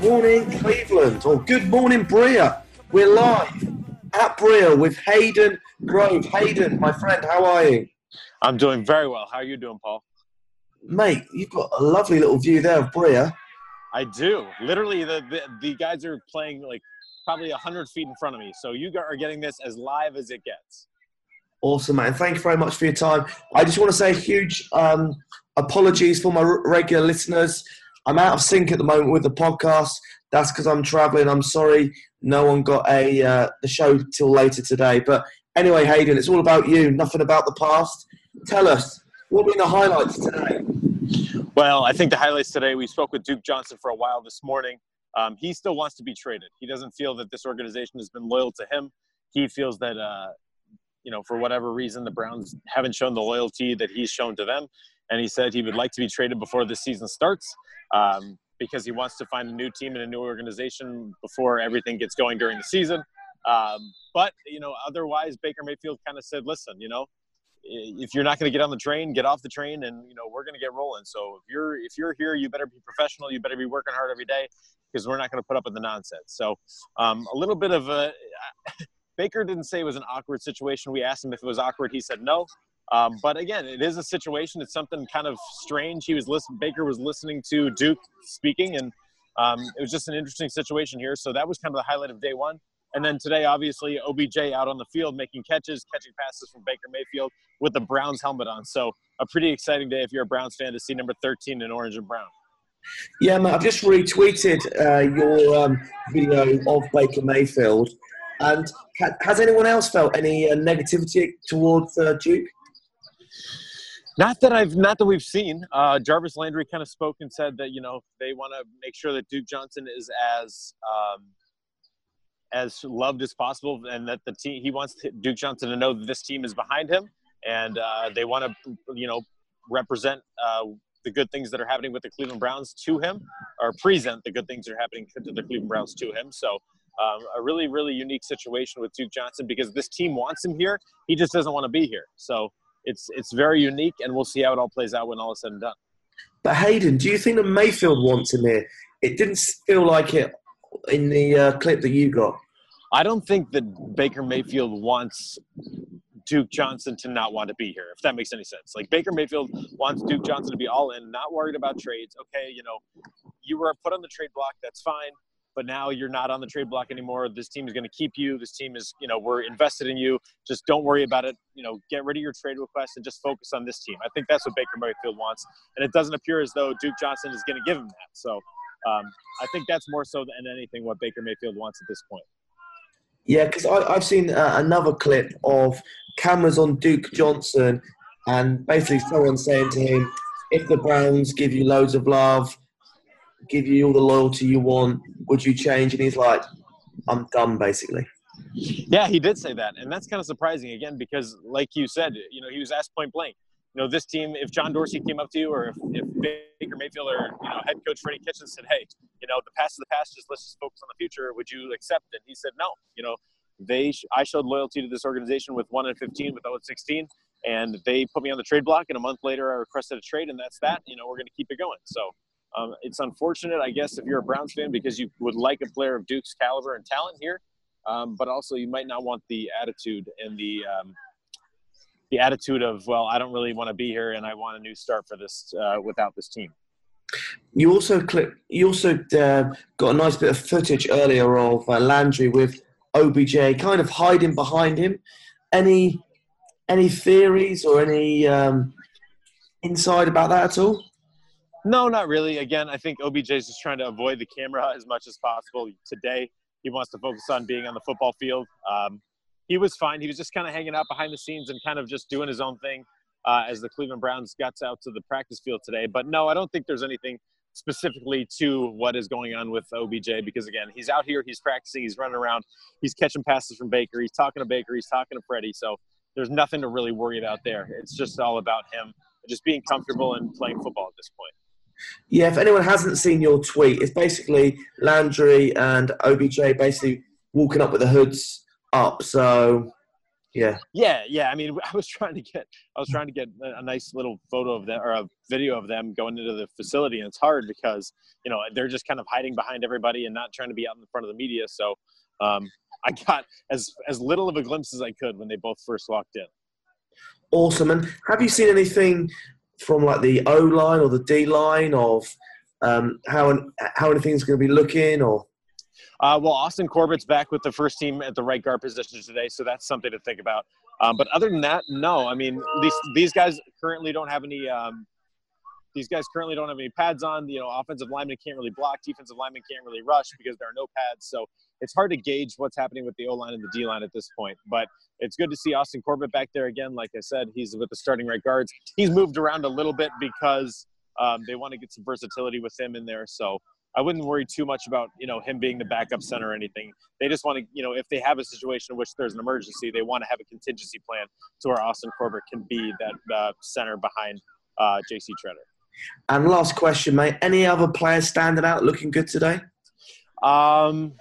Morning, Cleveland, or good morning, Berea. We're live at Berea with Hayden Grove. Hayden, my friend, how are you? I'm doing very well. How are you doing, Paul? Mate, you've got a lovely little view there of Berea. I do. Literally, the, the, the guys are playing like probably 100 feet in front of me. So you are getting this as live as it gets. Awesome, man. Thank you very much for your time. I just want to say huge um, apologies for my regular listeners. I'm out of sync at the moment with the podcast. That's because I'm traveling. I'm sorry no one got a uh, the show till later today. But anyway, Hayden, it's all about you, nothing about the past. Tell us, what were the highlights today? Well, I think the highlights today, we spoke with Duke Johnson for a while this morning. Um, he still wants to be traded. He doesn't feel that this organization has been loyal to him. He feels that, uh, you know, for whatever reason, the Browns haven't shown the loyalty that he's shown to them. And he said he would like to be traded before the season starts um, because he wants to find a new team and a new organization before everything gets going during the season. Um, but, you know, otherwise, Baker Mayfield kind of said, listen, you know, if you're not going to get on the train, get off the train, and you know we're going to get rolling. So if you're if you're here, you better be professional. You better be working hard every day because we're not going to put up with the nonsense. So um, a little bit of a Baker didn't say it was an awkward situation. We asked him if it was awkward. He said no. Um, but again, it is a situation. It's something kind of strange. He was. Baker was listening to Duke speaking, and um, it was just an interesting situation here. So that was kind of the highlight of day one. And then today, obviously, OBJ out on the field making catches, catching passes from Baker Mayfield with the Browns helmet on. So a pretty exciting day if you're a Browns fan to see number 13 in orange and brown. Yeah, mate, I've just retweeted uh, your um, video of Baker Mayfield. And ha- has anyone else felt any uh, negativity towards uh, Duke? Not that I've, not that we've seen. Uh, Jarvis Landry kind of spoke and said that you know they want to make sure that Duke Johnson is as um, as loved as possible, and that the team he wants Duke Johnson to know that this team is behind him, and uh, they want to you know represent uh, the good things that are happening with the Cleveland Browns to him, or present the good things that are happening to the Cleveland Browns to him. So. Um, a really, really unique situation with Duke Johnson because this team wants him here. He just doesn't want to be here. So it's it's very unique, and we'll see how it all plays out when all is said and done. But Hayden, do you think that Mayfield wants him here? It didn't feel like it in the uh, clip that you got. I don't think that Baker Mayfield wants Duke Johnson to not want to be here, if that makes any sense. Like Baker Mayfield wants Duke Johnson to be all in, not worried about trades. Okay, you know, you were put on the trade block, that's fine. But now you're not on the trade block anymore. This team is going to keep you. This team is, you know, we're invested in you. Just don't worry about it. You know, get rid of your trade request and just focus on this team. I think that's what Baker Mayfield wants. And it doesn't appear as though Duke Johnson is going to give him that. So um, I think that's more so than anything what Baker Mayfield wants at this point. Yeah, because I've seen uh, another clip of cameras on Duke Johnson, and basically someone saying to him, "If the Browns give you loads of love, give you all the loyalty you want, would you change?" And he's like, "I'm done," basically. Yeah, he did say that, and that's kind of surprising again because, like you said, you know, he was asked point blank. You know, this team, if John Dorsey came up to you, or if, if Baker Mayfield or you know head coach Freddie Kitchens said, "Hey, you know, the past is the past. Just let's just focus on the future," would you accept it? He said, "No." You know, they I showed loyalty to this organization with one and fifteen, with 0 16, and they put me on the trade block. And a month later, I requested a trade, and that's that. You know, we're going to keep it going. So. Um, it's unfortunate, I guess, if you're a Browns fan because you would like a player of Duke's caliber and talent here, um, but also you might not want the attitude and the um, the attitude of well, I don't really want to be here and I want a new start for this uh, without this team. You also clip. You also uh, got a nice bit of footage earlier of uh, Landry with OBJ, kind of hiding behind him. Any any theories or any um, insight about that at all? No, not really. Again, I think OBJ is just trying to avoid the camera as much as possible. Today, he wants to focus on being on the football field. Um, he was fine. He was just kind of hanging out behind the scenes and kind of just doing his own thing. uh, as the Cleveland Browns got out to the practice field today. But no, I don't think there's anything specifically to what is going on with OBJ because again, he's out here, he's practicing, he's running around, he's catching passes from Baker, he's talking to Baker, he's talking to Freddie. So there's nothing to really worry about there. It's just all about him just being comfortable and playing football at this point. Yeah, if anyone hasn't seen your tweet, it's basically Landry and OBJ basically walking up with the hoods up. So, yeah. Yeah, yeah. I mean, I was trying to get, I was trying to get a nice little photo of them or a video of them going into the facility, and it's hard because you know they're just kind of hiding behind everybody and not trying to be out in front of the media. So, um, I got as as little of a glimpse as I could when they both first walked in. Awesome. And have you seen anything from like the O line or the D line of um, how how anything's going to be looking or? Uh, well, Austin Corbett's back with the first team at the right guard position today, so that's something to think about. Um, but other than that, no. I mean, these these guys currently don't have any. Um, these guys currently don't have any pads on. You know, offensive linemen can't really block. Defensive linemen can't really rush because there are no pads. So it's hard to gauge what's happening with the O line and the D line at this point. But it's good to see Austin Corbett back there again. Like I said, he's with the starting right guards. He's moved around a little bit because um, they want to get some versatility with him in there. So I wouldn't worry too much about you know him being the backup center or anything. They just want to you know if they have a situation in which there's an emergency, they want to have a contingency plan to where Austin Corbett can be that uh, center behind uh, J.C. Tretter. And last question, mate. Any other players standing out, looking good today? Um,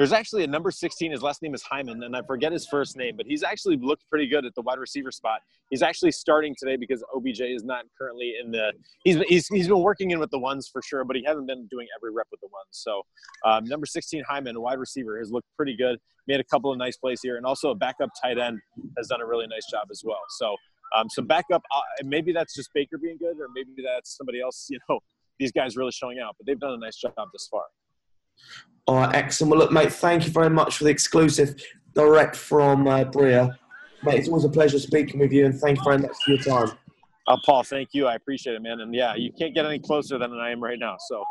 there's actually a number 16. His last name is Hyman, and I forget his first name, but he's actually looked pretty good at the wide receiver spot. He's actually starting today because OBJ is not currently in the. He's he's, he's been working in with the ones for sure, but he hasn't been doing every rep with the ones. So um, number 16 Hyman, a wide receiver, has looked pretty good. Made a couple of nice plays here, and also a backup tight end has done a really nice job as well. So um, so backup, uh, maybe that's just Baker being good, or maybe that's somebody else. You know, these guys really showing out, but they've done a nice job this far. All right, excellent. Well, look, mate, thank you very much for the exclusive direct from uh, Berea. Mate, it's always a pleasure speaking with you, and thank you very much for your time. Uh, Paul, thank you. I appreciate it, man. And yeah, you can't get any closer than I am right now. So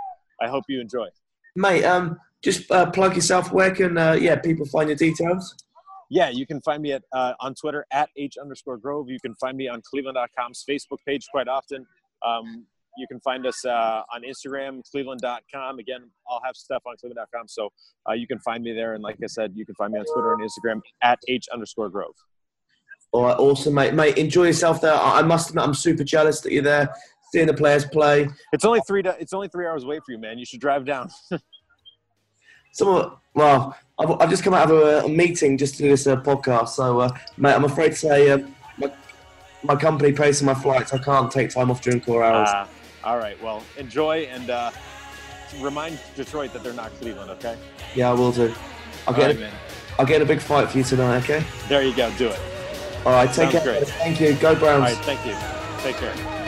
I hope you enjoy. Mate, um, just uh, plug yourself. Where can uh, yeah people find your details? Yeah, you can find me at uh, on Twitter at h underscore Grove. You can find me on Cleveland.com's Facebook page quite often. Um, you can find us uh, on Instagram, cleveland.com. Again, I'll have stuff on cleveland.com. So uh, you can find me there. And like I said, you can find me on Twitter and Instagram at H underscore Grove. All right, awesome, mate. Mate, enjoy yourself there. I must admit, I'm super jealous that you're there, seeing the players play. It's only three. It's only three hours away for you, man. You should drive down. Some well, I've, I've, just come out of a, a, meeting just to do this uh, podcast. So, uh, mate, I'm afraid to say uh, my, my company pays for my flights. I can't take time off during core hours. All right. Well, enjoy and uh, remind Detroit that they're not Cleveland. Okay. Yeah, I will do. I'll get. Right, a, I'll get a big fight for you tonight. Okay. There you go. Do it. All right. Take Sounds care. Great. Thank you. Go Browns. All right. Thank you. Take care.